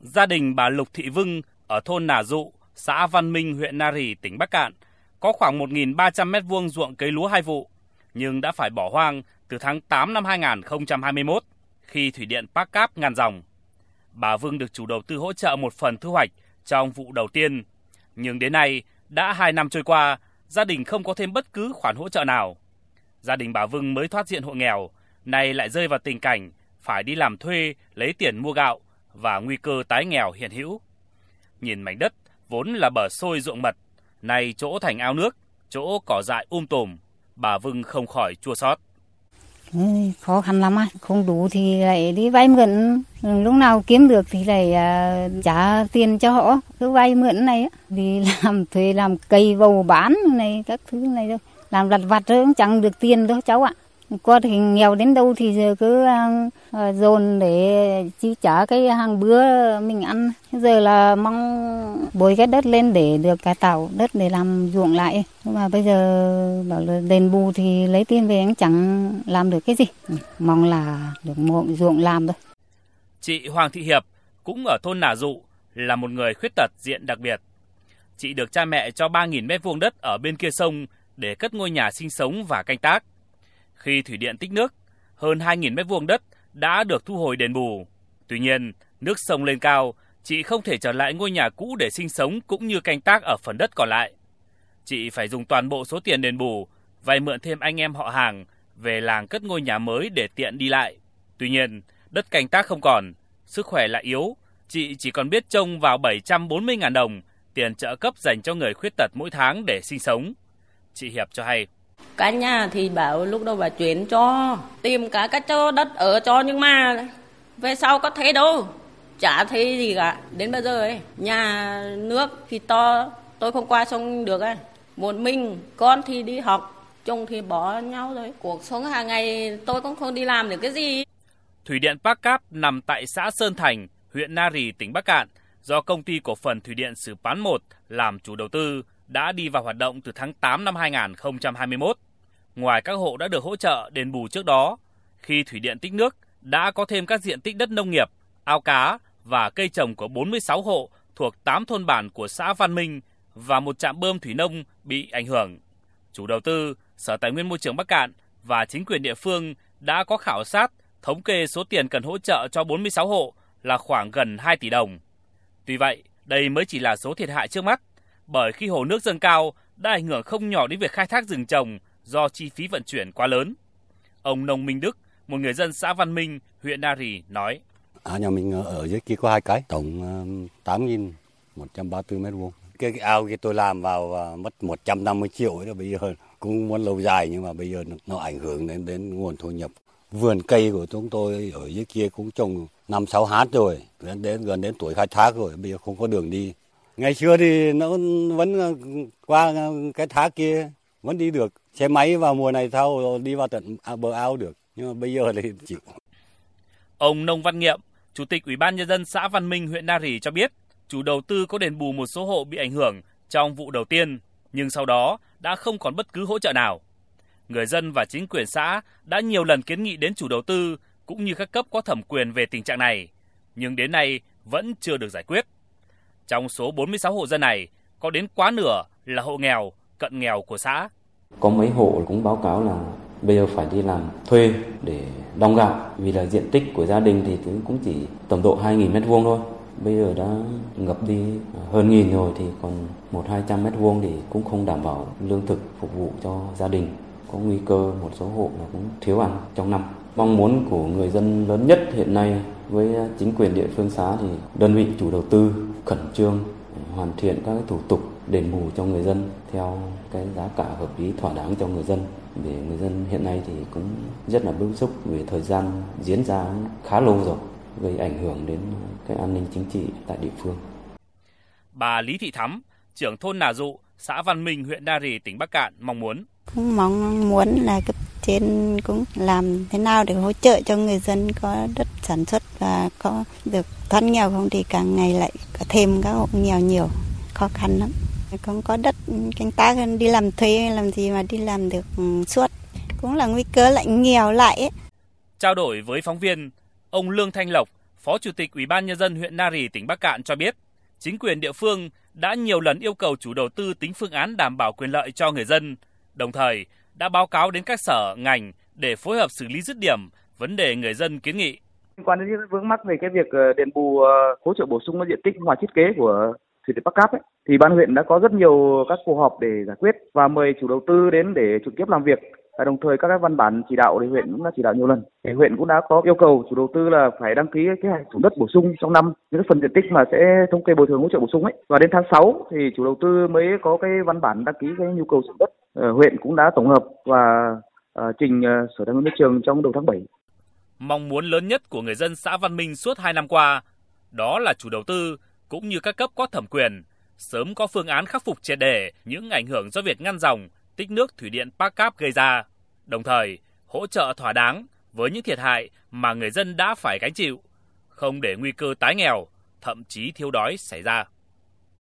Gia đình bà Lục Thị Vưng ở thôn Nà Dụ, xã Văn Minh, huyện Nari, tỉnh Bắc Cạn có khoảng 1.300 mét vuông ruộng cây lúa hai vụ, nhưng đã phải bỏ hoang từ tháng 8 năm 2021 khi thủy điện Park Cáp ngăn dòng. Bà Vưng được chủ đầu tư hỗ trợ một phần thu hoạch trong vụ đầu tiên, nhưng đến nay đã 2 năm trôi qua, gia đình không có thêm bất cứ khoản hỗ trợ nào. Gia đình bà Vưng mới thoát diện hộ nghèo, nay lại rơi vào tình cảnh phải đi làm thuê lấy tiền mua gạo và nguy cơ tái nghèo hiện hữu. Nhìn mảnh đất vốn là bờ sôi ruộng mật, nay chỗ thành ao nước, chỗ cỏ dại um tùm, bà Vưng không khỏi chua xót. Ừ, khó khăn lắm á, không đủ thì lại đi vay mượn, ừ, lúc nào kiếm được thì lại uh, trả tiền cho họ, cứ vay mượn này á, đi làm thuê làm cây bầu bán này các thứ này đâu, làm lặt vặt thôi chẳng được tiền đâu cháu ạ. Có thì nghèo đến đâu thì giờ cứ à, à, dồn để chi trả cái hàng bữa mình ăn. Giờ là mong bồi cái đất lên để được cải tạo đất để làm ruộng lại. Nhưng mà bây giờ bảo là đền bù thì lấy tiền về anh chẳng làm được cái gì. Mong là được một ruộng làm thôi. Chị Hoàng Thị Hiệp cũng ở thôn Nà Dụ là một người khuyết tật diện đặc biệt. Chị được cha mẹ cho 3.000 mét vuông đất ở bên kia sông để cất ngôi nhà sinh sống và canh tác. Khi thủy điện tích nước, hơn 2.000 mét vuông đất đã được thu hồi đền bù. Tuy nhiên, nước sông lên cao, chị không thể trở lại ngôi nhà cũ để sinh sống cũng như canh tác ở phần đất còn lại. Chị phải dùng toàn bộ số tiền đền bù, vay mượn thêm anh em họ hàng về làng cất ngôi nhà mới để tiện đi lại. Tuy nhiên, đất canh tác không còn, sức khỏe lại yếu, chị chỉ còn biết trông vào 740.000 đồng tiền trợ cấp dành cho người khuyết tật mỗi tháng để sinh sống. Chị Hiệp cho hay. Cả nhà thì bảo lúc đầu bà chuyển cho, tìm cả cái chỗ đất ở cho nhưng mà về sau có thấy đâu, chả thấy gì cả. Đến bây giờ ấy, nhà nước thì to, tôi không qua sông được ấy. Một mình, con thì đi học, chồng thì bỏ nhau rồi. Cuộc sống hàng ngày tôi cũng không đi làm được cái gì. Thủy điện Park Cáp nằm tại xã Sơn Thành, huyện Nari, tỉnh Bắc Cạn, do công ty cổ phần Thủy điện Sử Pán 1 làm chủ đầu tư đã đi vào hoạt động từ tháng 8 năm 2021. Ngoài các hộ đã được hỗ trợ đền bù trước đó, khi thủy điện tích nước đã có thêm các diện tích đất nông nghiệp, ao cá và cây trồng của 46 hộ thuộc 8 thôn bản của xã Văn Minh và một trạm bơm thủy nông bị ảnh hưởng. Chủ đầu tư, Sở Tài nguyên Môi trường Bắc Cạn và chính quyền địa phương đã có khảo sát, thống kê số tiền cần hỗ trợ cho 46 hộ là khoảng gần 2 tỷ đồng. Tuy vậy, đây mới chỉ là số thiệt hại trước mắt, bởi khi hồ nước dâng cao đã ảnh hưởng không nhỏ đến việc khai thác rừng trồng do chi phí vận chuyển quá lớn. Ông Nông Minh Đức, một người dân xã Văn Minh, huyện Na Rì nói. À, nhà mình ở dưới kia có hai cái, tổng ờ, 8.134 mét vuông. Cái, cái ao kia tôi làm vào và mất 150 triệu ấy bây giờ cũng muốn lâu dài nhưng mà bây giờ nó ảnh hưởng đến đến nguồn thu nhập. Vườn cây của chúng tôi ở dưới kia cũng trồng năm sáu hát rồi, đến, đến gần đến tuổi khai thác rồi, bây giờ không có đường đi. Ngày xưa thì nó vẫn ờ, qua cái thác kia vẫn đi được. Xe máy vào mùa này sau đi vào tận bờ ao được, nhưng mà bây giờ thì chịu ông nông văn nghiệm, chủ tịch ủy ban nhân dân xã văn minh, huyện na rì cho biết, chủ đầu tư có đền bù một số hộ bị ảnh hưởng trong vụ đầu tiên, nhưng sau đó đã không còn bất cứ hỗ trợ nào. Người dân và chính quyền xã đã nhiều lần kiến nghị đến chủ đầu tư cũng như các cấp có thẩm quyền về tình trạng này, nhưng đến nay vẫn chưa được giải quyết trong số 46 hộ dân này, có đến quá nửa là hộ nghèo, cận nghèo của xã có mấy hộ cũng báo cáo là bây giờ phải đi làm thuê để đong gạo vì là diện tích của gia đình thì cũng chỉ tầm độ 2.000 mét vuông thôi. Bây giờ đã ngập đi hơn nghìn rồi thì còn một hai trăm mét vuông thì cũng không đảm bảo lương thực phục vụ cho gia đình. Có nguy cơ một số hộ là cũng thiếu ăn trong năm. Mong muốn của người dân lớn nhất hiện nay với chính quyền địa phương xã thì đơn vị chủ đầu tư khẩn trương hoàn thiện các thủ tục đền bù cho người dân theo cái giá cả hợp lý thỏa đáng cho người dân để người dân hiện nay thì cũng rất là bức xúc về thời gian diễn ra khá lâu rồi gây ảnh hưởng đến cái an ninh chính trị tại địa phương. Bà Lý Thị Thắm, trưởng thôn Nà Dụ, xã Văn Minh, huyện Đa Rì, tỉnh Bắc Cạn mong muốn. Cũng mong muốn là cấp trên cũng làm thế nào để hỗ trợ cho người dân có đất sản xuất và có được thoát nghèo không thì càng ngày lại thêm các hộ nghèo nhiều khó khăn lắm không có đất canh tác đi làm thuê làm gì mà đi làm được ừ, suốt cũng là nguy cơ lại nghèo lại ấy. Trao đổi với phóng viên, ông Lương Thanh Lộc, Phó Chủ tịch Ủy ban nhân dân huyện Nari tỉnh Bắc Cạn cho biết, chính quyền địa phương đã nhiều lần yêu cầu chủ đầu tư tính phương án đảm bảo quyền lợi cho người dân, đồng thời đã báo cáo đến các sở, ngành để phối hợp xử lý dứt điểm vấn đề người dân kiến nghị. Liên quan đến những vướng mắc về cái việc ờ, đền bù ờ, hỗ trợ bổ sung diện tích ngoài thiết kế của thủy điện Bắc Cáp ấy, thì ban huyện đã có rất nhiều các cuộc họp để giải quyết và mời chủ đầu tư đến để trực tiếp làm việc và đồng thời các văn bản chỉ đạo thì huyện cũng đã chỉ đạo nhiều lần. Thì huyện cũng đã có yêu cầu chủ đầu tư là phải đăng ký kế hoạch sử dụng đất bổ sung trong năm những phần diện tích mà sẽ thống kê bồi thường hỗ trợ bổ sung ấy. Và đến tháng 6 thì chủ đầu tư mới có cái văn bản đăng ký cái nhu cầu sử dụng đất. Ờ, huyện cũng đã tổng hợp và uh, trình uh, sở tài nguyên môi trường trong đầu tháng 7. Mong muốn lớn nhất của người dân xã Văn Minh suốt 2 năm qua đó là chủ đầu tư cũng như các cấp có thẩm quyền sớm có phương án khắc phục triệt để những ảnh hưởng do việc ngăn dòng tích nước thủy điện Park Cáp gây ra, đồng thời hỗ trợ thỏa đáng với những thiệt hại mà người dân đã phải gánh chịu, không để nguy cơ tái nghèo, thậm chí thiếu đói xảy ra.